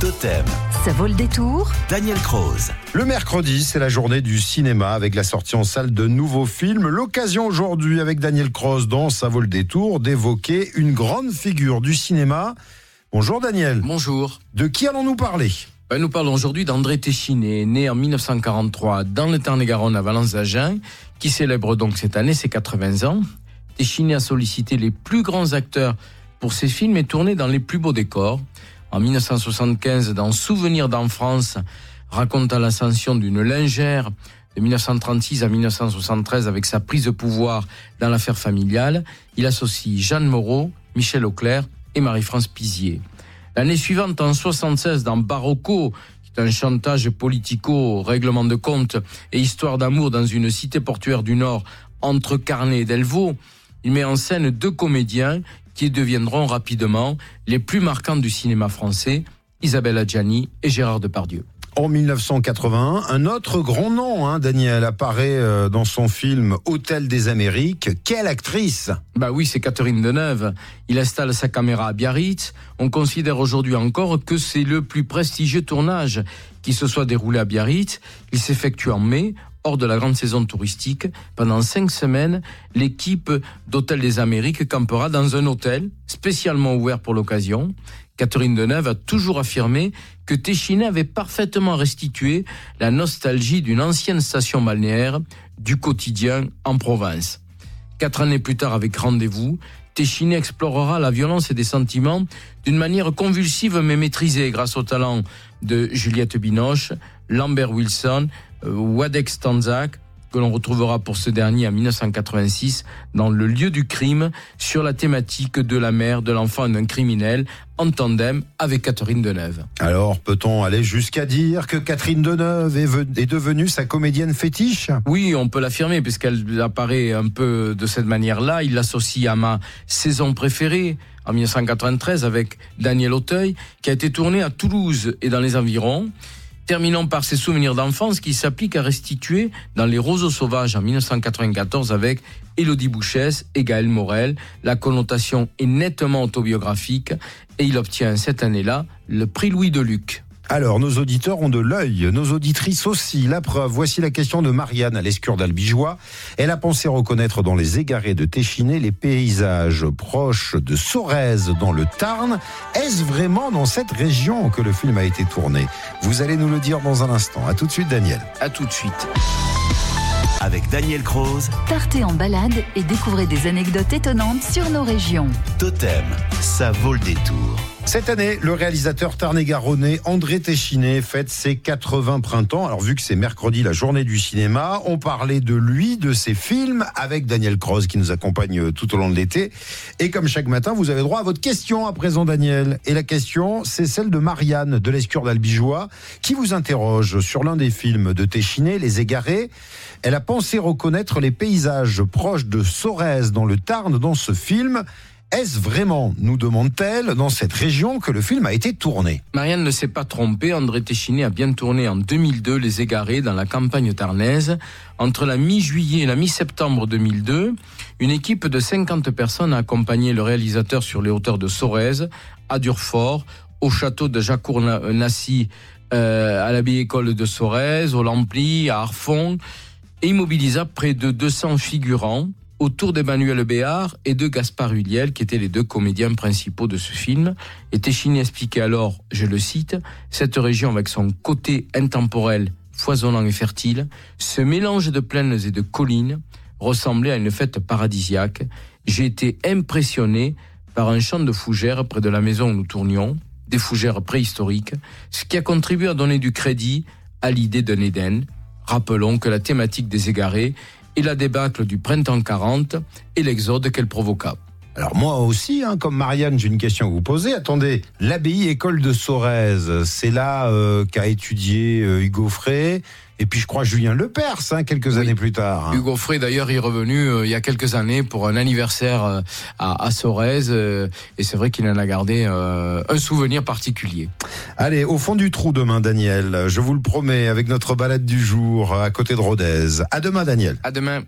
Totem, Ça vaut le détour Daniel Croze. Le mercredi, c'est la journée du cinéma avec la sortie en salle de nouveaux films. L'occasion aujourd'hui avec Daniel Cross dans Ça vaut le détour d'évoquer une grande figure du cinéma. Bonjour Daniel. Bonjour. De qui allons-nous parler? Ben, nous parlons aujourd'hui d'André Téchiné, né en 1943 dans le Tarn-et-Garonne à Valence-Agen, qui célèbre donc cette année ses 80 ans. Téchiné a sollicité les plus grands acteurs pour ses films et tourné dans les plus beaux décors. En 1975, dans Souvenirs d'enfance, racontant l'ascension d'une lingère de 1936 à 1973 avec sa prise de pouvoir dans l'affaire familiale, il associe Jeanne Moreau, Michel Auclair et Marie-France Pizier. L'année suivante, en 76, dans Barocco, qui est un chantage politico, règlement de compte et histoire d'amour dans une cité portuaire du Nord entre Carnet et Delvaux, il met en scène deux comédiens qui deviendront rapidement les plus marquants du cinéma français, Isabelle Adjani et Gérard Depardieu. En 1981, un autre grand nom, hein, Daniel, apparaît euh, dans son film Hôtel des Amériques. Quelle actrice Bah oui, c'est Catherine Deneuve. Il installe sa caméra à Biarritz. On considère aujourd'hui encore que c'est le plus prestigieux tournage qui se soit déroulé à Biarritz. Il s'effectue en mai, hors de la grande saison touristique. Pendant cinq semaines, l'équipe d'Hôtel des Amériques campera dans un hôtel spécialement ouvert pour l'occasion. Catherine Deneuve a toujours affirmé que Téchiné avait parfaitement restitué la nostalgie d'une ancienne station balnéaire du quotidien en province. Quatre années plus tard, avec Rendez-vous, Téchiné explorera la violence et des sentiments d'une manière convulsive mais maîtrisée grâce au talent de Juliette Binoche, Lambert Wilson, euh, Wadek Stanzak, que l'on retrouvera pour ce dernier en 1986 dans Le lieu du crime sur la thématique de la mère de l'enfant d'un criminel en tandem avec Catherine Deneuve. Alors, peut-on aller jusqu'à dire que Catherine Deneuve est, est devenue sa comédienne fétiche? Oui, on peut l'affirmer puisqu'elle apparaît un peu de cette manière-là. Il l'associe à ma saison préférée en 1993 avec Daniel Auteuil qui a été tourné à Toulouse et dans les environs. Terminons par ses souvenirs d'enfance qui s'appliquent à restituer dans Les Roseaux Sauvages en 1994 avec Élodie Bouchès et Gaël Morel. La connotation est nettement autobiographique et il obtient cette année-là le prix Louis de Luc. Alors, nos auditeurs ont de l'œil, nos auditrices aussi. La preuve, voici la question de Marianne à l'escure d'Albigeois. Elle a pensé reconnaître dans les égarés de Téchiné les paysages proches de Sorèze dans le Tarn. Est-ce vraiment dans cette région que le film a été tourné? Vous allez nous le dire dans un instant. À tout de suite, Daniel. À tout de suite. Avec Daniel Croze, Partez en balade et découvrez des anecdotes étonnantes sur nos régions. Totem, ça vaut le détour. Cette année, le réalisateur tarn-et-garonnais André Téchiné fête ses 80 printemps. Alors, vu que c'est mercredi, la journée du cinéma, on parlait de lui, de ses films, avec Daniel Croze qui nous accompagne tout au long de l'été. Et comme chaque matin, vous avez droit à votre question à présent, Daniel. Et la question, c'est celle de Marianne de l'Escure d'Albigeois, qui vous interroge sur l'un des films de Téchiné, Les Égarés. Elle a pensé reconnaître les paysages proches de Sorèze dans le Tarn dans ce film. Est-ce vraiment, nous demande-t-elle, dans cette région que le film a été tourné? Marianne ne s'est pas trompée. André Téchiné a bien tourné en 2002 Les Égarés dans la campagne tarnaise. Entre la mi-juillet et la mi-septembre 2002, une équipe de 50 personnes a accompagné le réalisateur sur les hauteurs de Sorèze, à Durfort, au château de Jacourt-Nassy, euh, à l'abbaye école de Sorèze, au Lampli, à Arfond, et immobilisa près de 200 figurants autour d'Emmanuel Béard et de Gaspard Huliel, qui étaient les deux comédiens principaux de ce film. Et Téchiné expliquait alors, je le cite, cette région avec son côté intemporel, foisonnant et fertile, ce mélange de plaines et de collines ressemblait à une fête paradisiaque. J'ai été impressionné par un champ de fougères près de la maison où nous tournions, des fougères préhistoriques, ce qui a contribué à donner du crédit à l'idée d'un Éden. Rappelons que la thématique des égarés est la débâcle du printemps 40 et l'exode qu'elle provoqua. Alors moi aussi, hein, comme Marianne, j'ai une question à vous poser. Attendez, l'abbaye école de Sorèze, c'est là euh, qu'a étudié euh, Hugo Frey, et puis je crois Julien Lepers, hein, quelques Oui. années plus tard. hein. Hugo Frey d'ailleurs est revenu euh, il y a quelques années pour un anniversaire à, à Sorèze et c'est vrai qu'il en a gardé un souvenir particulier. Allez, au fond du trou demain, Daniel, je vous le promets, avec notre balade du jour à côté de Rodez. À demain, Daniel. À demain.